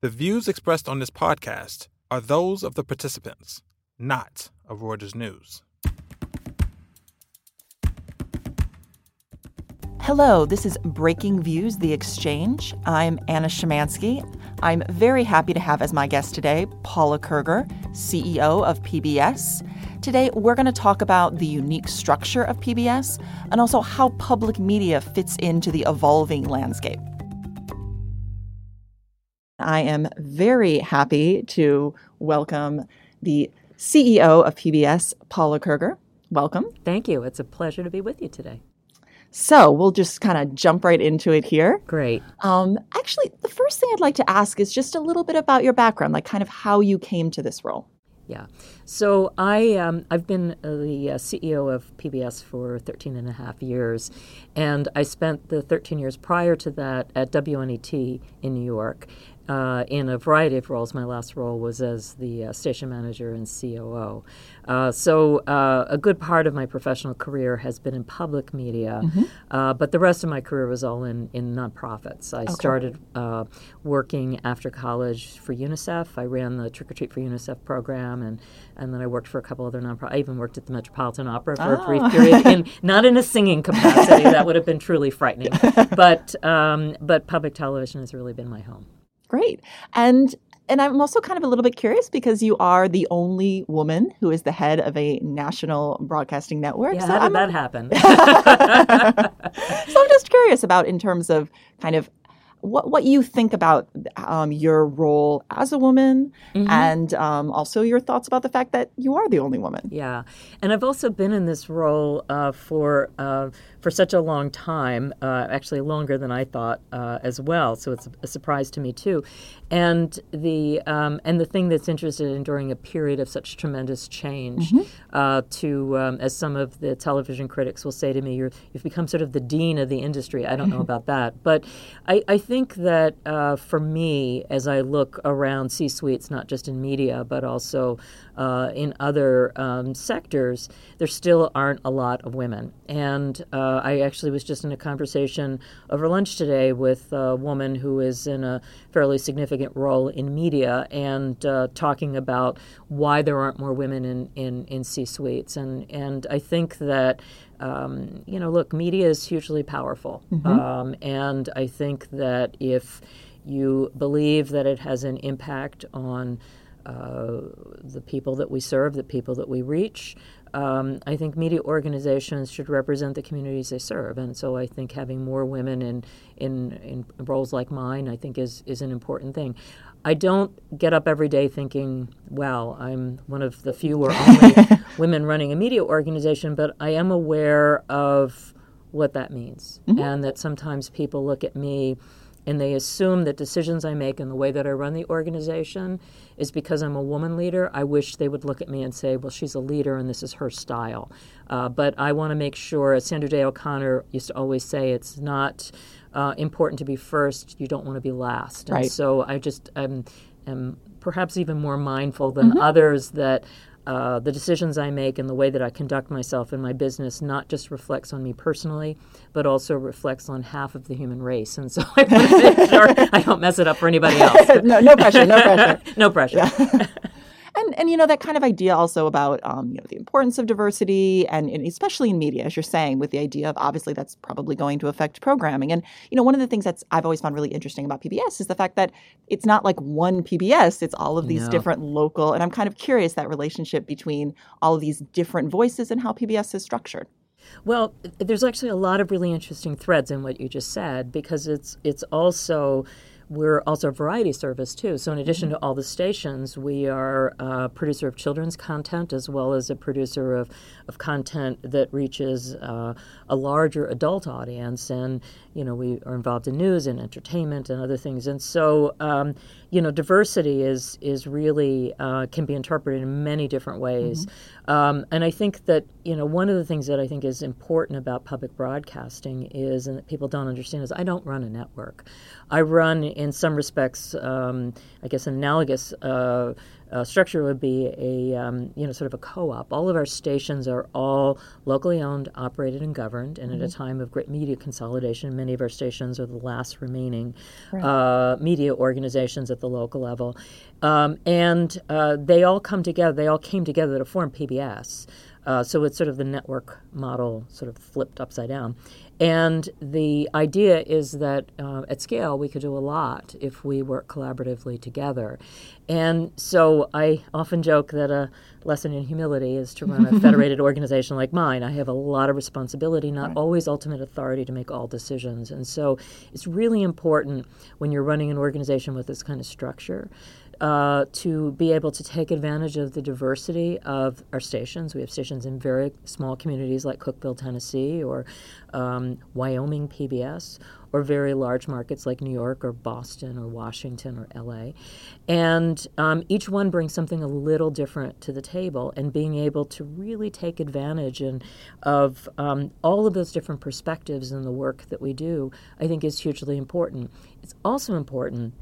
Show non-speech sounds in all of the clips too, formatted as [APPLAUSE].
The views expressed on this podcast are those of the participants, not of Reuters News. Hello, this is Breakingviews The Exchange. I'm Anna Szymanski. I'm very happy to have as my guest today Paula Kerger, CEO of PBS. Today, we're going to talk about the unique structure of PBS and also how public media fits into the evolving landscape. I am very happy to welcome the CEO of PBS, Paula Kerger. Welcome. Thank you. It's a pleasure to be with you today. So we'll just kind of jump right into it here. Great. Um, actually, the first thing I'd like to ask is just a little bit about your background, like kind of how you came to this role. Yeah. So I, um, I've been uh, the uh, CEO of PBS for 13 and a half years, and I spent the 13 years prior to that at WNET in New York uh, in a variety of roles. My last role was as the uh, station manager and COO. Uh, so uh, a good part of my professional career has been in public media, mm-hmm. Uh, but the rest of my career was all in, in nonprofits. I okay. started uh, working after college for UNICEF. I ran the Trick or Treat for UNICEF program, and, and then I worked for a couple other nonprofits. I even worked at the Metropolitan Opera for oh. a brief ah. period, [LAUGHS] in, not in a singing capacity. that would have been truly frightening. [LAUGHS] but, um, but public television has really been my home. Great. And and I'm also kind of a little bit curious because you are the only woman who is the head of a national broadcasting network. Yeah, so how did I'm, that happen? [LAUGHS] [LAUGHS] so I'm just curious about in terms of kind of what what you think about um, your role as a woman, mm-hmm. and um, also your thoughts about the fact that you are the only woman. Yeah, and I've also been in this role uh, for uh, for such a long time, uh, actually longer than I thought uh, as well. So it's a surprise to me too. And the um, and the thing that's interested in during a period of such tremendous change, mm-hmm. Uh, to um, as some of the television critics will say to me, you have become sort of the dean of the industry. I don't know about that, but I, I think that uh, for me, as I look around C suites, not just in media but also uh, in other um, sectors, there still aren't a lot of women. And uh, I actually was just in a conversation over lunch today with a woman who is in a fairly significant role in media and uh, talking about why there aren't more women in, in, in C suites. And, and I think that. Um, you know, look, media is hugely powerful. Mm-hmm. Um, and I think that if you believe that it has an impact on uh, the people that we serve, the people that we reach. Um, I think media organizations should represent the communities they serve, and so I think having more women in in, in roles like mine, I think, is is an important thing. I don't get up every day thinking, "Wow, I'm one of the few or only [LAUGHS] women running a media organization," but I am aware of what that means, mm-hmm. and that sometimes people look at me and they assume that decisions I make and the way that I run the organization is because I'm a woman leader. I wish they would look at me and say, well, she's a leader and this is her style. Uh, but I want to make sure, as Sandra Day O'Connor used to always say, it's not uh, important to be first, you don't want to be last. And so I just am, am perhaps even more mindful than mm-hmm. others that uh, the decisions I make and the way that I conduct myself in my business not just reflects on me personally, but also reflects on half of the human race. And so [LAUGHS] I want to make sure I don't mess it up for anybody else. [LAUGHS] no, no pressure, no pressure. [LAUGHS] no pressure. Yeah. And and you know that kind of idea also about um, you know the importance of diversity and, and, especially in media as you're saying with the idea of obviously that's probably going to affect programming and you know one of the things that's I've always found really interesting about PBS is the fact that it's not like one PBS it's all of these no. different local and I'm kind of curious that relationship between all of these different voices and how PBS is structured. Well, there's actually a lot of really interesting threads in what you just said because it's it's also we're also a variety service too. So, in addition mm-hmm. to all the stations, we are a producer of children's content as well as a producer of, of content that reaches uh, a larger adult audience. And, you know, we are involved in news and entertainment and other things. And so, um, you know, diversity is, is really uh, can be interpreted in many different ways. Mm-hmm. Um, and I think that, you know, one of the things that I think is important about public broadcasting is, and that people don't understand, is I don't run a network. I run in some respects, um, I guess, an analogous uh, uh, structure would be a um, you know sort of a co-op. All of our stations are all locally owned, operated, and governed. And mm-hmm. at a mm-hmm. time of great media consolidation, many of our stations are the last remaining right. uh, media organizations at the local level, um, and uh, they all come together. They all came together to form PBS. Uh, so it's sort of the network model, sort of flipped upside down. And the idea is that uh, at scale, we could do a lot if we work collaboratively together. And so I often joke that a lesson in humility is to run a [LAUGHS] federated organization like mine. I have a lot of responsibility, not right. always ultimate authority to make all decisions. And so it's really important when you're running an organization with this kind of structure uh, to be able to take advantage of the diversity of our stations. We have stations in very small communities like Cookeville, Tennessee, or um, Wyoming PBS, or very large markets like New York or Boston or Washington or LA. And um, each one brings something a little different to the table, and being able to really take advantage and, of um, all of those different perspectives in the work that we do, I think is hugely important. It's also important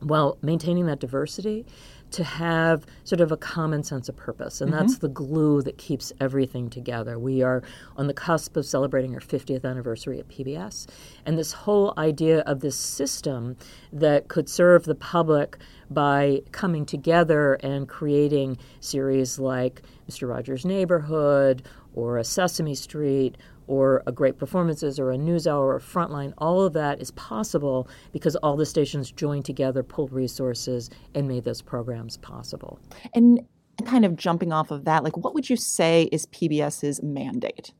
while maintaining that diversity to have sort of a common sense of purpose. And mm-hmm. that's the glue that keeps everything together. We are on the cusp of celebrating our 50th anniversary at PBS. And this whole idea of this system that could serve the public by coming together and creating series like Mr. Rogers' Neighborhood or a Sesame Street or a great performances or a news hour or frontline, all of that is possible because all the stations joined together, pulled resources, and made those programs possible. And kind of jumping off of that, like what would you say is PBS's mandate?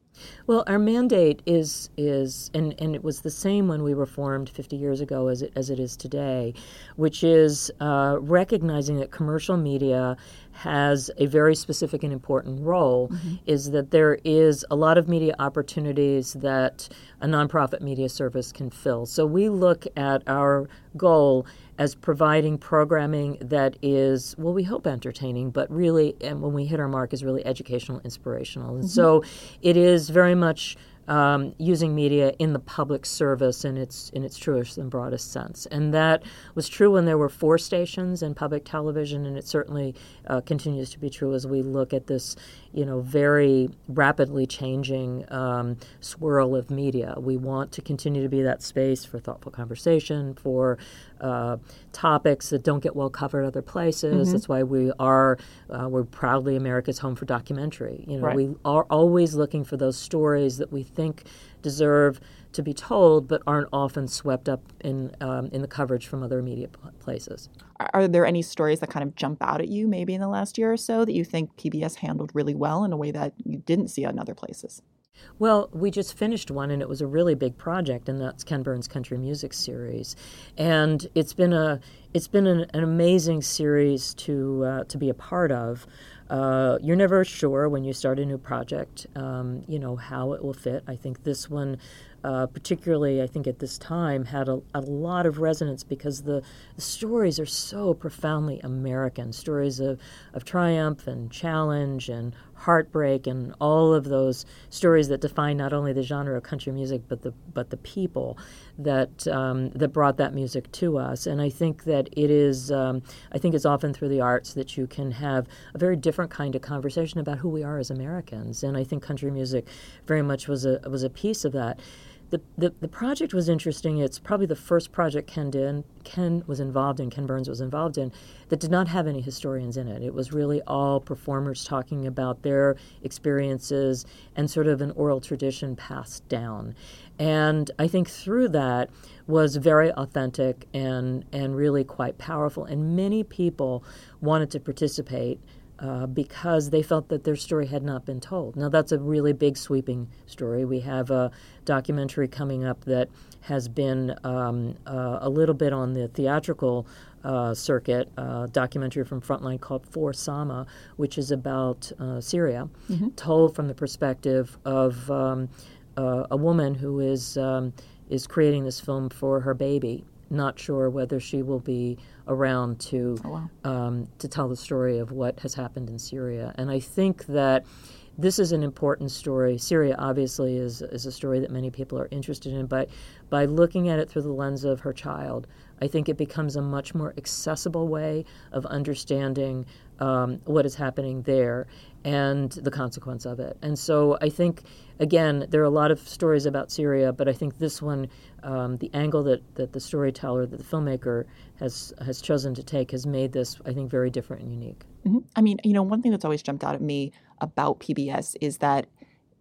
Well, our mandate is is and, and it was the same when we were formed 50 years ago as it, as it is today, which is uh, recognizing that commercial media has a very specific and important role mm-hmm. is that there is a lot of media opportunities that a nonprofit media service can fill. So we look at our goal as providing programming that is, well, we hope entertaining, but really, and when we hit our mark, is really educational, inspirational. And mm-hmm. so it is very much um, using media in the public service in its in its truest and broadest sense. And that was true when there were four stations in public television, and it certainly uh, continues to be true as we look at this, you know, very rapidly changing um, swirl of media. We want to continue to be that space for thoughtful conversation, for uh, topics that don't get well covered other places. Mm-hmm. That's why we are uh, we're proudly America's home for documentary. You know, right. we are always looking for those stories that we think deserve to be told, but aren't often swept up in um, in the coverage from other media places. Are there any stories that kind of jump out at you, maybe in the last year or so, that you think PBS handled really well in a way that you didn't see in other places? Well, we just finished one, and it was a really big project, and that's Ken Burns Country Music Series, and it's been a it's been an, an amazing series to uh, to be a part of. Uh, you're never sure when you start a new project, um, you know how it will fit. I think this one uh, particularly I think at this time, had a, a lot of resonance because the, the, stories are so profoundly American stories of, of triumph and challenge and heartbreak and all of those stories that define not only the genre of country music but the but the people that um, that brought that music to us. And I think that it is um, I think it's often through the arts that you can have a very different kind of conversation about who we are as Americans. And I think country music very much was a was a piece of that the, the, the project was interesting. It's probably the first project Ken did, Ken was involved in, Ken Burns was involved in, that did not have any historians in it. It was really all performers talking about their experiences and sort of an oral tradition passed down. And I think through that was very authentic and, and really quite powerful. And many people wanted to participate uh, because they felt that their story had not been told. Now, that's a really big, sweeping story. We have a documentary coming up that has been um, uh, a little bit on the theatrical uh, circuit, a documentary from Frontline called For Sama, which is about uh, Syria, mm-hmm. told from the perspective of um, uh, a woman who is, um, is creating this film for her baby not sure whether she will be around to oh, wow. um, to tell the story of what has happened in Syria. And I think that this is an important story. Syria obviously is is a story that many people are interested in, but by looking at it through the lens of her child, I think it becomes a much more accessible way of understanding um, what is happening there and the consequence of it. And so I think, again, there are a lot of stories about Syria, but I think this one, um, the angle that, that the storyteller, that the filmmaker has has chosen to take, has made this, I think, very different and unique. Mm-hmm. I mean, you know, one thing that's always jumped out at me about PBS is that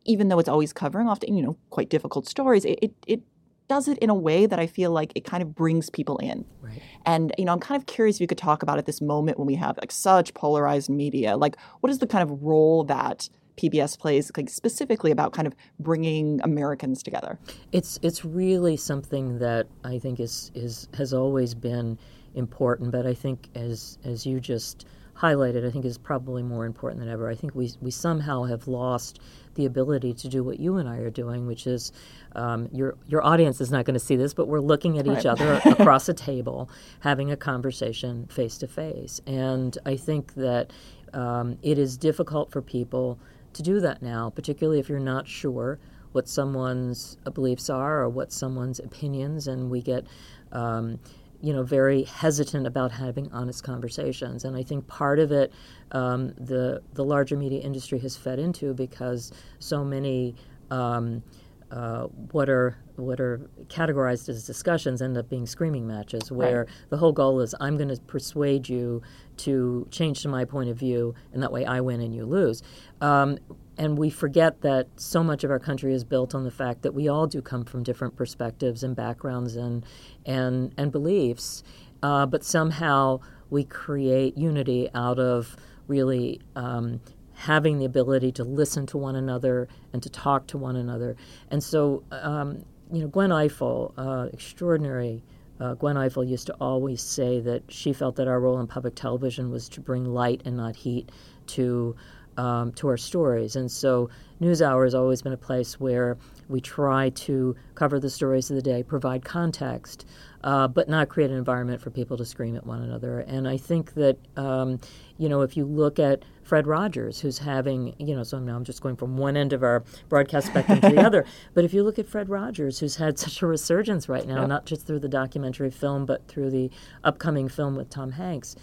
even though it's always covering often, you know, quite difficult stories, it, it, it does it in a way that I feel like it kind of brings people in. Right. And you know, I'm kind of curious if you could talk about at this moment when we have like such polarized media, like what is the kind of role that PBS plays, like specifically about kind of bringing Americans together? It's it's really something that I think is is has always been important, but I think as as you just highlighted, I think is probably more important than ever. I think we we somehow have lost the ability to do what you and I are doing, which is um, your your audience is not going to see this, but we're looking at right. each other [LAUGHS] across a table, having a conversation face to face, and I think that um, it is difficult for people to do that now, particularly if you're not sure what someone's beliefs are or what someone's opinions, and we get um, you know, very hesitant about having honest conversations. And I think part of it, um, the the larger media industry has fed into because so many um, uh, what are what are categorized as discussions end up being screaming matches, where right. the whole goal is I'm going to persuade you to change to my point of view, and that way I win and you lose. Um, and we forget that so much of our country is built on the fact that we all do come from different perspectives and backgrounds and and and beliefs, uh, but somehow we create unity out of really um, having the ability to listen to one another and to talk to one another. And so, um, you know, Gwen Ifill, uh, extraordinary. Uh, Gwen Ifill used to always say that she felt that our role in public television was to bring light and not heat to um, to our stories. And so, NewsHour has always been a place where we try to cover the stories of the day, provide context, uh, but not create an environment for people to scream at one another. And I think that, um, you know, if you look at Fred Rogers, who's having, you know, so now I'm just going from one end of our broadcast spectrum to the other, [LAUGHS] but if you look at Fred Rogers, who's had [LAUGHS] such a resurgence right now, yep. not just through the documentary film, but through the upcoming film with Tom Hanks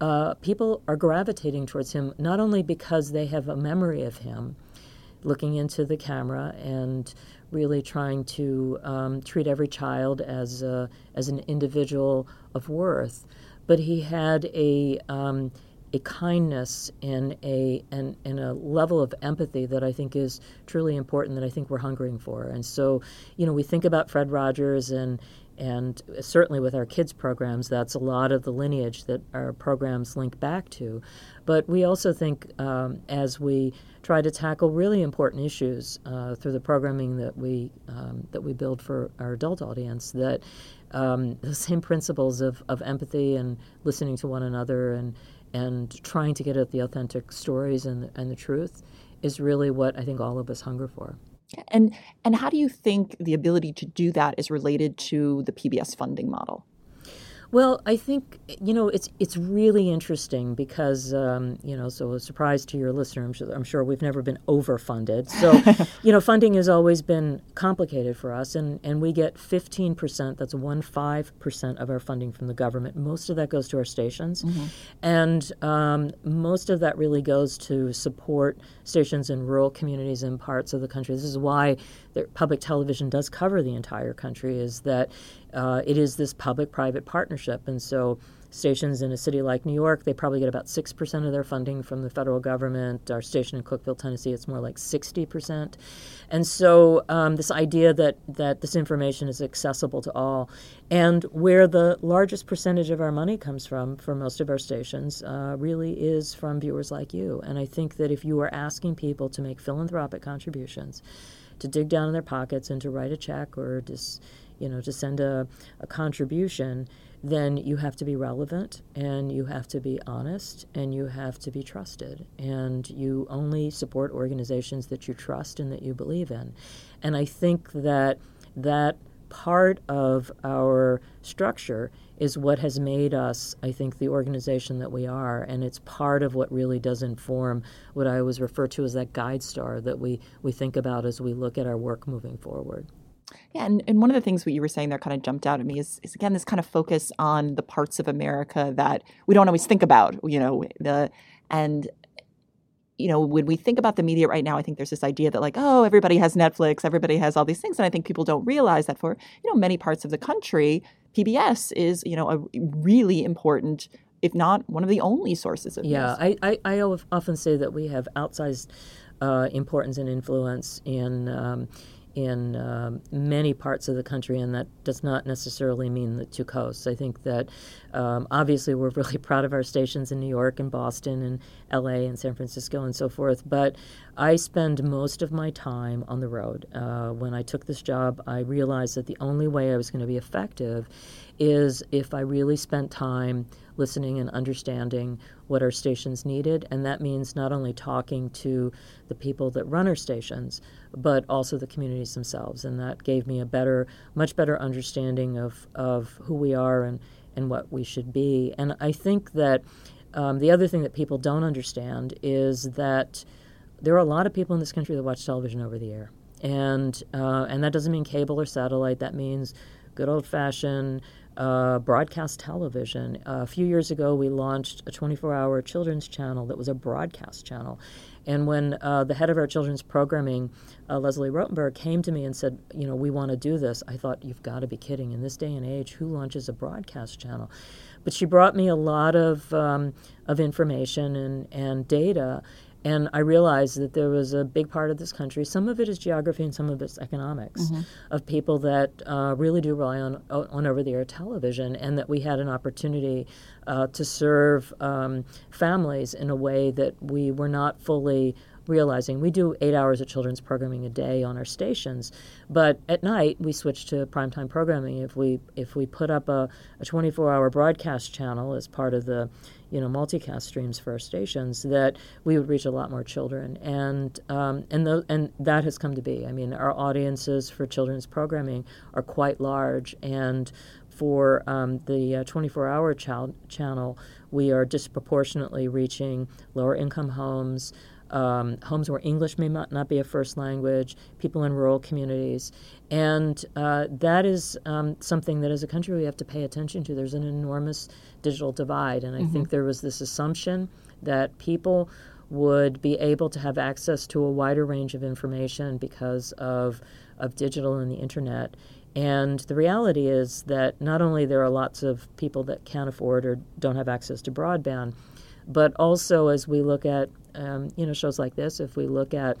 uh, people are gravitating towards him not only because they have a memory of him looking into the camera and really trying to um, treat every child as a, as an individual of worth, but he had a um, a kindness and a and, and a level of empathy that I think is truly important that I think we're hungering for. And so, you know, we think about Fred Rogers and and certainly with our kids programs, that's a lot of the lineage that our programs link back to. But we also think um, as we try to tackle really important issues uh, through the programming that we um, that we build for our adult audience, that um, [LAUGHS] the same principles of, of empathy and listening to one another and and trying to get at the authentic stories and, and the truth is really what I think all of us hunger for. And and how do you think the ability to do that is related to the PBS funding model? Well, I think you know it's it's really interesting because um, you know so a surprise to your listener, I'm sure, I'm sure we've never been overfunded. So [LAUGHS] you know funding has always been complicated for us, and and we get 15 percent. That's one five percent of our funding from the government. Most of that goes to our stations, mm-hmm. and um, most of that really goes to support stations in rural communities and parts of the country. This is why public television does cover the entire country. Is that uh, it is this public-private partnership, and so stations in a city like New York, they probably get about six percent of their funding from the federal government. Our station in Cookeville, Tennessee, it's more like sixty percent. And so um, this idea that that this information is accessible to all, and where the largest percentage of our money comes from for most of our stations, uh, really is from viewers like you. And I think that if you are asking people to make philanthropic contributions, to dig down in their pockets and to write a check or just you know, to send a, a contribution, then you have to be relevant and you have to be honest and you have to be trusted. And you only support organizations that you trust and that you believe in. And I think that that part of our structure is what has made us, I think, the organization that we are. And it's part of what really does inform what I always refer to as that guide star that we, we think about as we look at our work moving forward. Yeah, and, and one of the things what you were saying there kind of jumped out at me is, is again this kind of focus on the parts of America that we don't always think about. You know, the and you know when we think about the media right now, I think there's this idea that like oh everybody has Netflix, everybody has all these things, and I think people don't realize that for you know many parts of the country, PBS is you know a really important if not one of the only sources of yeah, news. I, I, I often say that we have outsized uh, importance and influence in um, in um, many parts of the country, and that does not necessarily mean the two coasts. I think that um, obviously we're really [LAUGHS] proud of our stations in New York and Boston and LA and San Francisco and so forth, but I spend most of my time on the road. Uh, when I took this job, I realized that the only way I was going to be effective is if I really spent time listening and understanding what our stations needed. And that means not only talking to the people that run our stations, but also the communities themselves. And that gave me a better, much better understanding of, of who we are and, and what we should be. And I think that um, the other thing that people don't understand is that there are a lot of people in this country that watch television over the air. And, uh, and that doesn't mean cable or satellite, that means good old fashioned uh, broadcast television. Uh, a few years ago, we launched a 24 hour children's channel that was a broadcast channel. And when uh, the head of our children's programming, uh, Lesli Rotenberg, came to me and said, You know, we want to do this, I thought, You've got to be kidding. In this day and age, who launches a broadcast channel? But she brought me a lot of, um, of information and, and data and I realized that there was a big part of this country, some of it is geography and some of it's economics, mm-hmm. of people that uh, really do rely on, on over the air television, and that we had an opportunity uh, to serve um, families in a way that we were not fully realizing we do eight hours of children's programming a day on our stations, but at night we switch to primetime programming. If we if we put up a, a 24-hour broadcast channel as part of the you know multicast streams for our stations, that we would reach a lot more children, and um, and the, and that has come to be. I mean, our audiences for children's programming are quite large, and for um, the uh, 24-hour channel, we are disproportionately reaching lower income homes, um, homes where English may not, be a first language, people in rural communities. And uh, that is um, something that as a country we have to pay attention to. There's an enormous digital divide. And I mm-hmm. think there was this assumption that people would be able to have access to a wider range of information because of, of digital and the internet. And the reality is that not only there are lots of people that can't afford or don't have access to broadband, but also as we look at um, you know shows like this, if we look at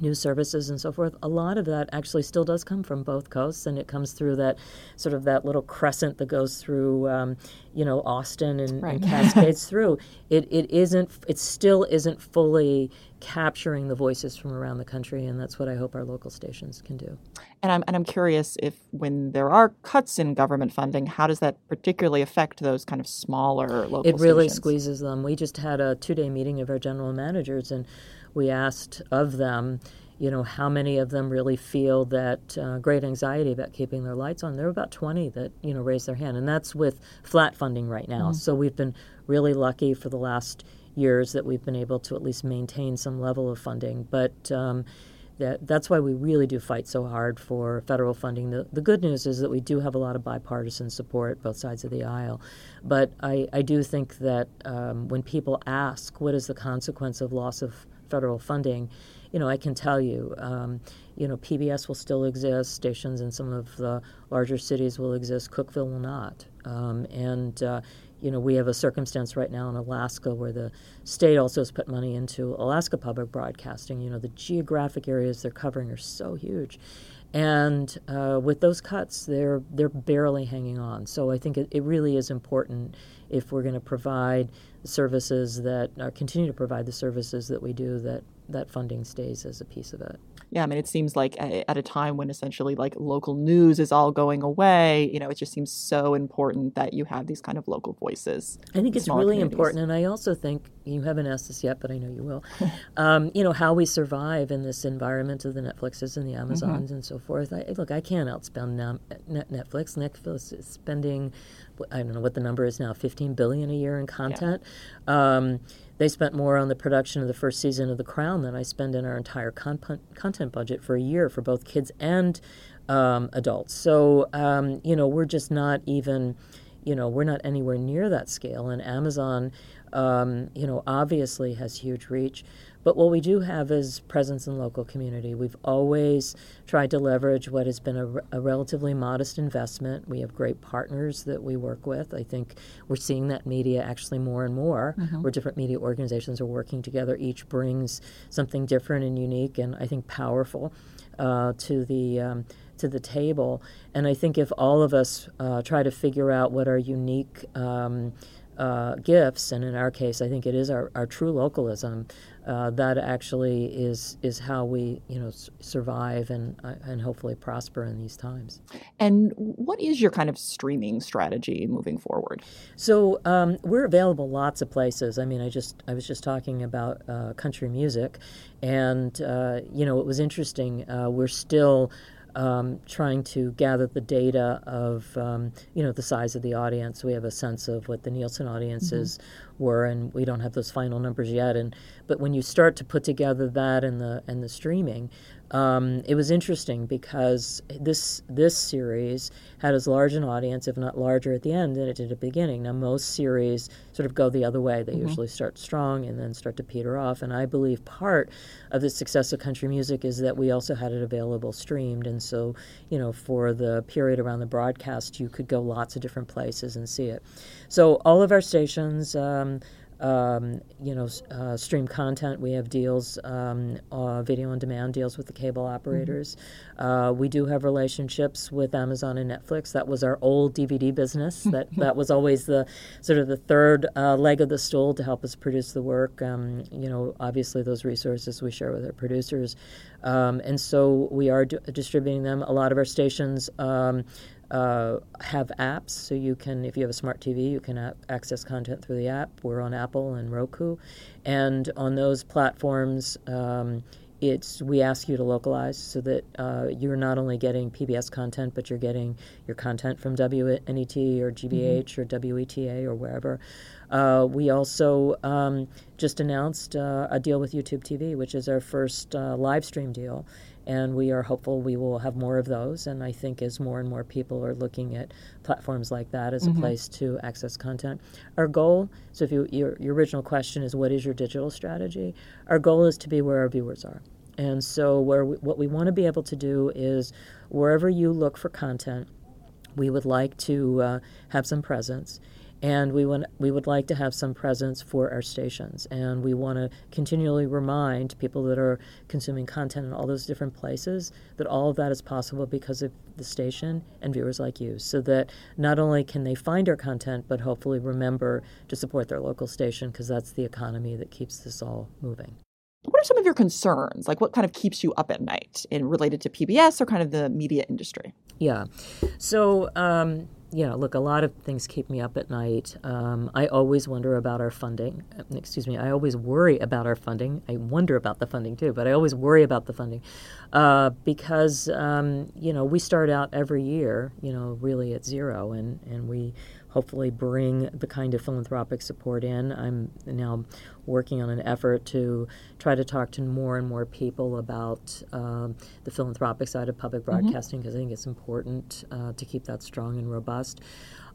new services and so forth, a lot of that actually still does come from both coasts, and it comes through that sort of that little crescent that goes through, um, you know, Austin and, right. and cascades through. It it isn't. It still isn't fully capturing the voices from around the country, and that's what I hope our local stations can do. And I'm and I'm curious if when there are cuts in government funding, how does that particularly affect those kind of smaller local? It really stations? squeezes them. We just had a two day meeting of our general managers, and we asked of them, you know, how many of them really feel that uh, great anxiety about keeping their lights on. There were about 20 that, you know, raised their hand, and that's with flat funding right now. Mm-hmm. So we've been really lucky for the last years that we've been able to at least maintain some level of funding. But um, that, that's why we really do fight so hard for federal funding. The, the good news is that we do have a lot of bipartisan support, both sides of the aisle. But I, I do think that um, when people ask what is the consequence of loss of federal funding, you know, I can tell you, um, you know, PBS will still exist, stations in some of the larger cities will exist, Cookeville will not. Um, and, uh, you know, we have a circumstance right now in Alaska where the state also has put money into Alaska Public Broadcasting. You know, the geographic areas they're covering are so huge. And uh, with those cuts, they're they're barely hanging on. So I think it, it really is important if we're going to provide services that uh, continue to provide the services that we do that that funding stays as a piece of it. Yeah, I mean, it seems like at a time when essentially like local news is all going away, you know, it just seems so important that you have these kind of local voices. I think it's really important, and I also think you haven't asked this yet, but I know you will. [LAUGHS] um, you know, how we survive in this environment of the Netflixes and the mm-hmm. Amazons mm-hmm. and so forth. I, look, I can't outspend Netflix. Netflix is spending, I don't know what the number is now, fifteen billion a year in content. Yeah. Um, they spent more on the production of the first season of The Crown than I spend in our entire content budget for a year for both kids and um, adults. So, um, you know, we're just not even, you know, we're not anywhere near that scale. And Amazon, um, you know, obviously has huge reach. But what we do have is presence in local community. We've always tried to leverage what has been a, a, relatively modest investment. We have great partners that we work with. I think we're seeing that media actually more and more, mm-hmm. where different media organizations are working together. Each brings something different and unique, and I think powerful uh, to the um, to the table. And I think if all of us uh, try to figure out what our unique um, uh, gifts, and in our case, I think it is our, our true localism. Uh, that actually is is how we you know s- survive and uh, and hopefully prosper in these times. And what is your kind of streaming strategy moving forward? So um, we're available lots of places. I mean, I just I was just talking about uh, country music, and uh, you know it was interesting. Uh, we're still um, trying to gather the data of um, you know the size of the audience. We have a sense of what the Nielsen audiences mm-hmm. were, and we don't have those final numbers yet. And but when you start to put together that and the and the streaming, um, it was interesting because this this series had as large an audience, if not larger, at the end than it did at the beginning. Now most series sort of go the other way; they mm-hmm. usually start strong and then start to peter off. And I believe part of the success of country music is that we also had it available streamed, and so you know for the period around the broadcast, you could go lots of different places and see it. So all of our stations. Um, um, you know, uh, stream content. We have deals, um, uh, video on demand deals with the cable operators. Mm-hmm. Uh, we do have relationships with Amazon and Netflix. That was our old DVD business. [LAUGHS] that that was always the sort of the third uh, leg of the stool to help us produce the work. Um, you know, obviously those resources we share with our producers, um, and so we are d- distributing them. A lot of our stations. Uh, have apps, so you can, if you have a smart TV, you can a- access content through the app. We're on Apple and Roku, and on those platforms, um, it's we ask you to localize so that uh, you're not only getting PBS content, but you're getting your content from WNET or GBH mm-hmm. or WETA or wherever. Uh, we also um, just announced uh, a deal with YouTube TV, which is our first uh, live stream deal and we are hopeful we will have more of those. And I think as more and more people are looking at platforms like that as mm-hmm. a place to access content, our goal. So, if you your, your original question is what is your digital strategy, our goal is to be where our viewers are. And so, where we, what we want to be able to do is wherever you look for content, we would like to uh, have some presence and we want we would like to have some presence for our stations. And we want to continually remind people that are consuming content in all those different places that all of that is possible because of the station and viewers like you. So that not only can they find our content but hopefully remember to support their local station because that's the economy that keeps this all moving. What are some of your concerns? Like what kind of keeps you up at night in related to pbs or kind of the media industry? Yeah. So um, yeah, look, a lot of things keep me up at night. Um, I always wonder about our funding. Uh, excuse me, I always worry about our funding. I wonder about the funding too, but I always worry about the funding uh, because, um, you know, we start out every year, you know, really at zero, and, and we hopefully bring the kind of philanthropic support in. I'm now working on an effort to try to talk to more and more people about um, the philanthropic side of public mm-hmm. broadcasting because mm-hmm. I think it's important uh, to keep that strong and robust.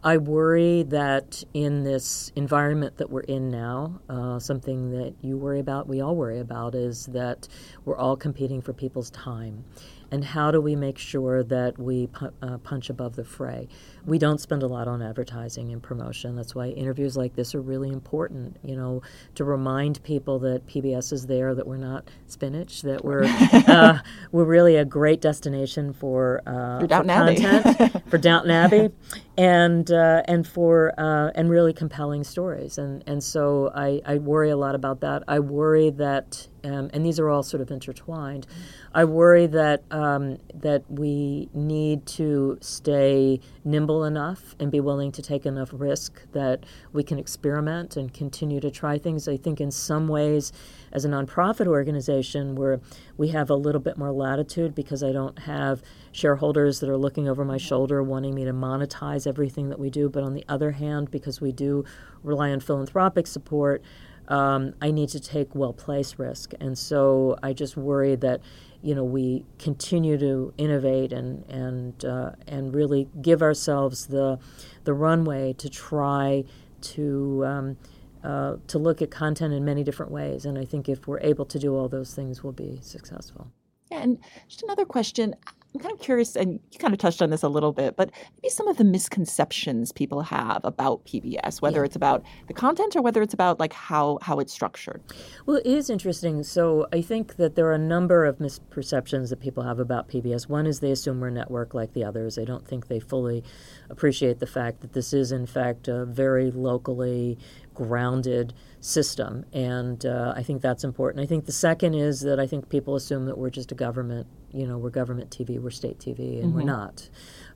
I worry that in this environment that we're in now, uh, something that you worry about, we all worry about, is that we're all competing for people's time and how do we make sure that we pu- uh, punch above the fray? We don't spend a lot on advertising and promotion. That's why interviews like this are really important. You know, to remind people that PBS is there, that we're not spinach, that we're [LAUGHS] uh, we're really a great destination for, uh, for, content [LAUGHS] for Downton Abbey, and uh, and for uh, and really compelling stories. And and so I, I worry a lot about that. I worry that um, and these are all sort of intertwined. I worry that um, that we need to stay nimble enough and be willing to take enough risk that we can experiment and continue to try things. I think in some ways, as a nonprofit organization, where we have a little bit more latitude because I don't have shareholders that are looking over my shoulder wanting me to monetize everything that we do. But on the other hand, because we do rely on philanthropic support um, I need to take well placed risk. And so I just worry that you know we continue to innovate and and uh, and really give ourselves the the runway to try to um, uh, to look at content in many different ways. And I think if we're able to do all those things, we'll be successful. Yeah, and just another question. I'm kind of curious, and you kind of touched on this a little bit, but maybe some of the misconceptions people have about PBS, whether yeah. it's about the content or whether it's about like how how it's structured. Well, it is interesting. So I think that there are a number of misperceptions that people have about PBS. One is they assume we're a network like the others. They don't think they fully appreciate the fact that this is, in fact, a very locally grounded system. And uh, I think that's important. I think the second is that I think people assume that we're just a government, you know, we're government TV, we're state TV, and mm-hmm. we're not.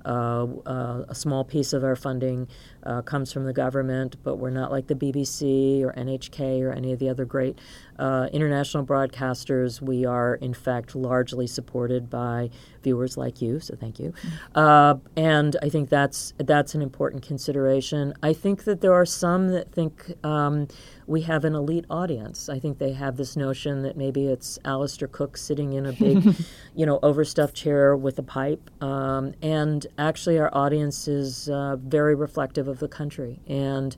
Uh, uh, a small piece of our funding uh, comes from the government, but we're not like the BBC or NHK or any of the other great uh, international broadcasters. We are, in fact, largely supported by viewers like you, so thank you. Uh, and I think that's that's an important consideration. I think that there are some that think um, we have an elite audience. I think they have this notion that maybe it's Alistair Cooke sitting in a big, [LAUGHS] you know, overstuffed chair with a pipe. Um, and actually, our audience is uh, very reflective of the country. And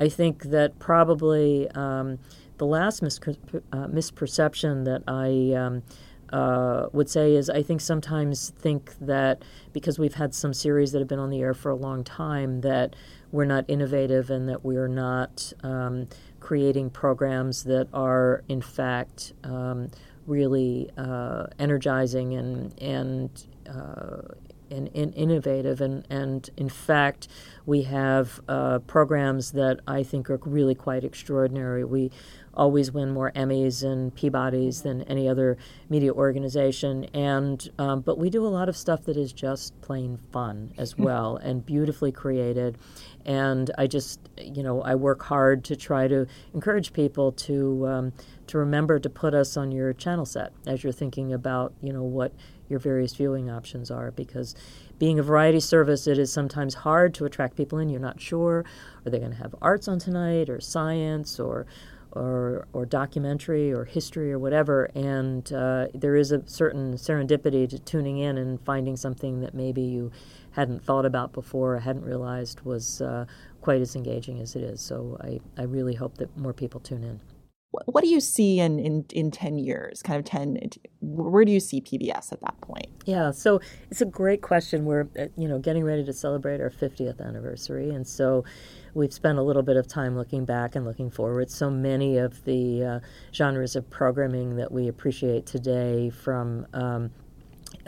I think that probably um, the last mis- uh, misperception that I um, uh, would say is I think sometimes think that because we've had some series that have been on the air for a long time that we're not innovative and that we're not um, creating programs that are in fact um, really uh, energizing and and, uh, and, and innovative and and in fact we have uh, programs that I think are really quite extraordinary. We always win more Emmys and Peabodys than any other media organization. And um, but we do a lot of stuff that is just plain fun as [LAUGHS] well and beautifully created. And I just, you know, I work hard to try to encourage people to um, to remember to put us on your channel set as you're thinking about, you know, what your various viewing options are because being a variety service, it is sometimes hard to attract people in. You're not sure are they going to have arts on tonight or science or or, or documentary or history or whatever, and uh, there is a certain serendipity to tuning in and finding something that maybe you hadn't thought about before or hadn't realized was uh, quite as engaging as it is. So I, I really hope that more people tune in. What do you see in, in, in 10 years? Kind of 10, where do you see PBS at that point? Yeah, so it's a great question. We're, uh, you know, getting ready to celebrate our 50th anniversary. And so we've spent a little bit of time looking back and looking forward. So many of the uh, genres of programming that we appreciate today from um,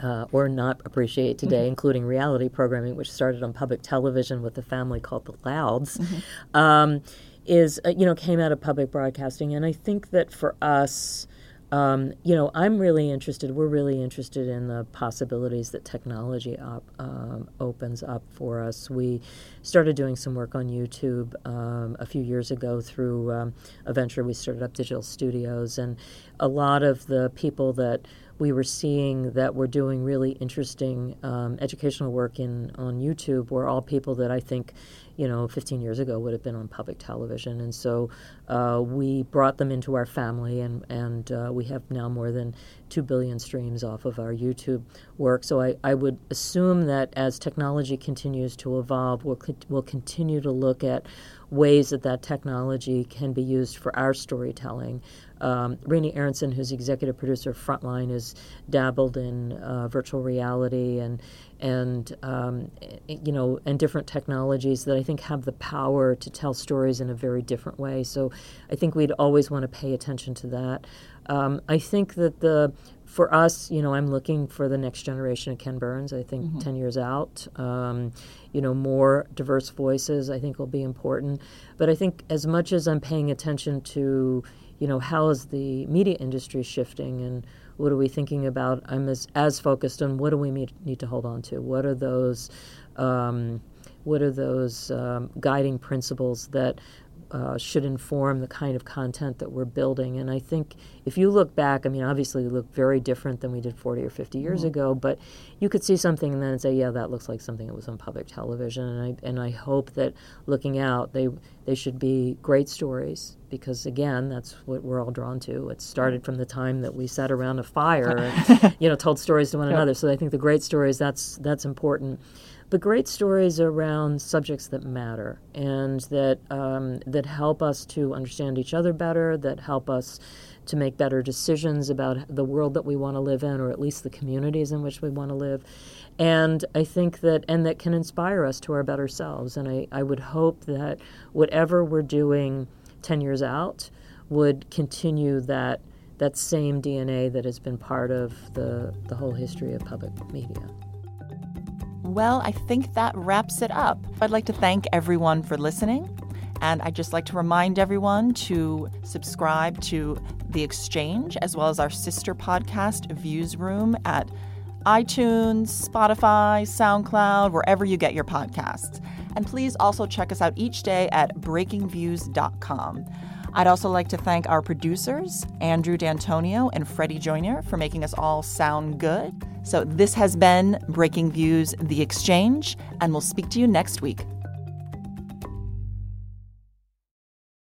uh, or not appreciate today, mm-hmm. including reality programming, which started on public television with a family called the Louds, mm-hmm. um, is uh, you know came out of public broadcasting, and I think that for us, um, you know, I'm really interested. We're really interested in the possibilities that technology op, um, opens up for us. We started doing some work on YouTube um, a few years ago through um, a venture we started up, Digital Studios, and a lot of the people that we were seeing that were doing really interesting um, educational work in on YouTube were all people that I think you know, 15 years ago would have been on public television. And so uh, we brought them into our family, and, and uh, we have now more than 2 billion streams off of our YouTube work. So I, I would assume that as technology continues to evolve, we'll, we'll continue to look at ways that that technology can be used for our storytelling. Um, Raney Aronson, who's executive producer of Frontline, has dabbled in uh, virtual reality and and um, you know and different technologies that I think have the power to tell stories in a very different way. So I think we'd always want to pay attention to that. Um, I think that the for us, you know, I'm looking for the next generation of Ken Burns. I think mm-hmm. 10 years out, um, you know, more diverse voices I think will be important. But I think as much as I'm paying attention to, you know, how is the media industry shifting and what are we thinking about, I'm as, as focused on what do we need to hold on to? What are those, um, what are those um, guiding principles that uh, should inform the kind of content that we're building. And I think if you look back, I mean, obviously we look very different than we did 40 or 50 years mm-hmm. ago, but you could see something and then say, yeah, that looks like something that was on public television. And I, and I hope that looking out, they, they should be great stories because, again, that's what we're all drawn to. It started from the time that we sat around a fire and, [LAUGHS] you know, told stories to one yep. another. So I think the great stories, that's, that's important but great stories around subjects that matter and that um, that help us to understand each other better, that help us to make better decisions about the world that we want to live in, or at least the communities in which we want to live. And I think that, and that can inspire us to our better selves. And I, I would hope that whatever we're doing 10 years out would continue that, that same DNA that has been part of the, the whole history of public media. Well, I think that wraps it up. I'd like to thank everyone for listening. And I'd just like to remind everyone to subscribe to The Exchange as well as our sister podcast, Viewsroom, at iTunes, Spotify, SoundCloud, wherever you get your podcasts. And please also check us out each day at breakingviews.com. I'd also like to thank our producers, Andrew D'Antonio and Freddie Joyner, for making us all sound good. So this has been Breakingviews The Exchange, and we'll speak to you next week.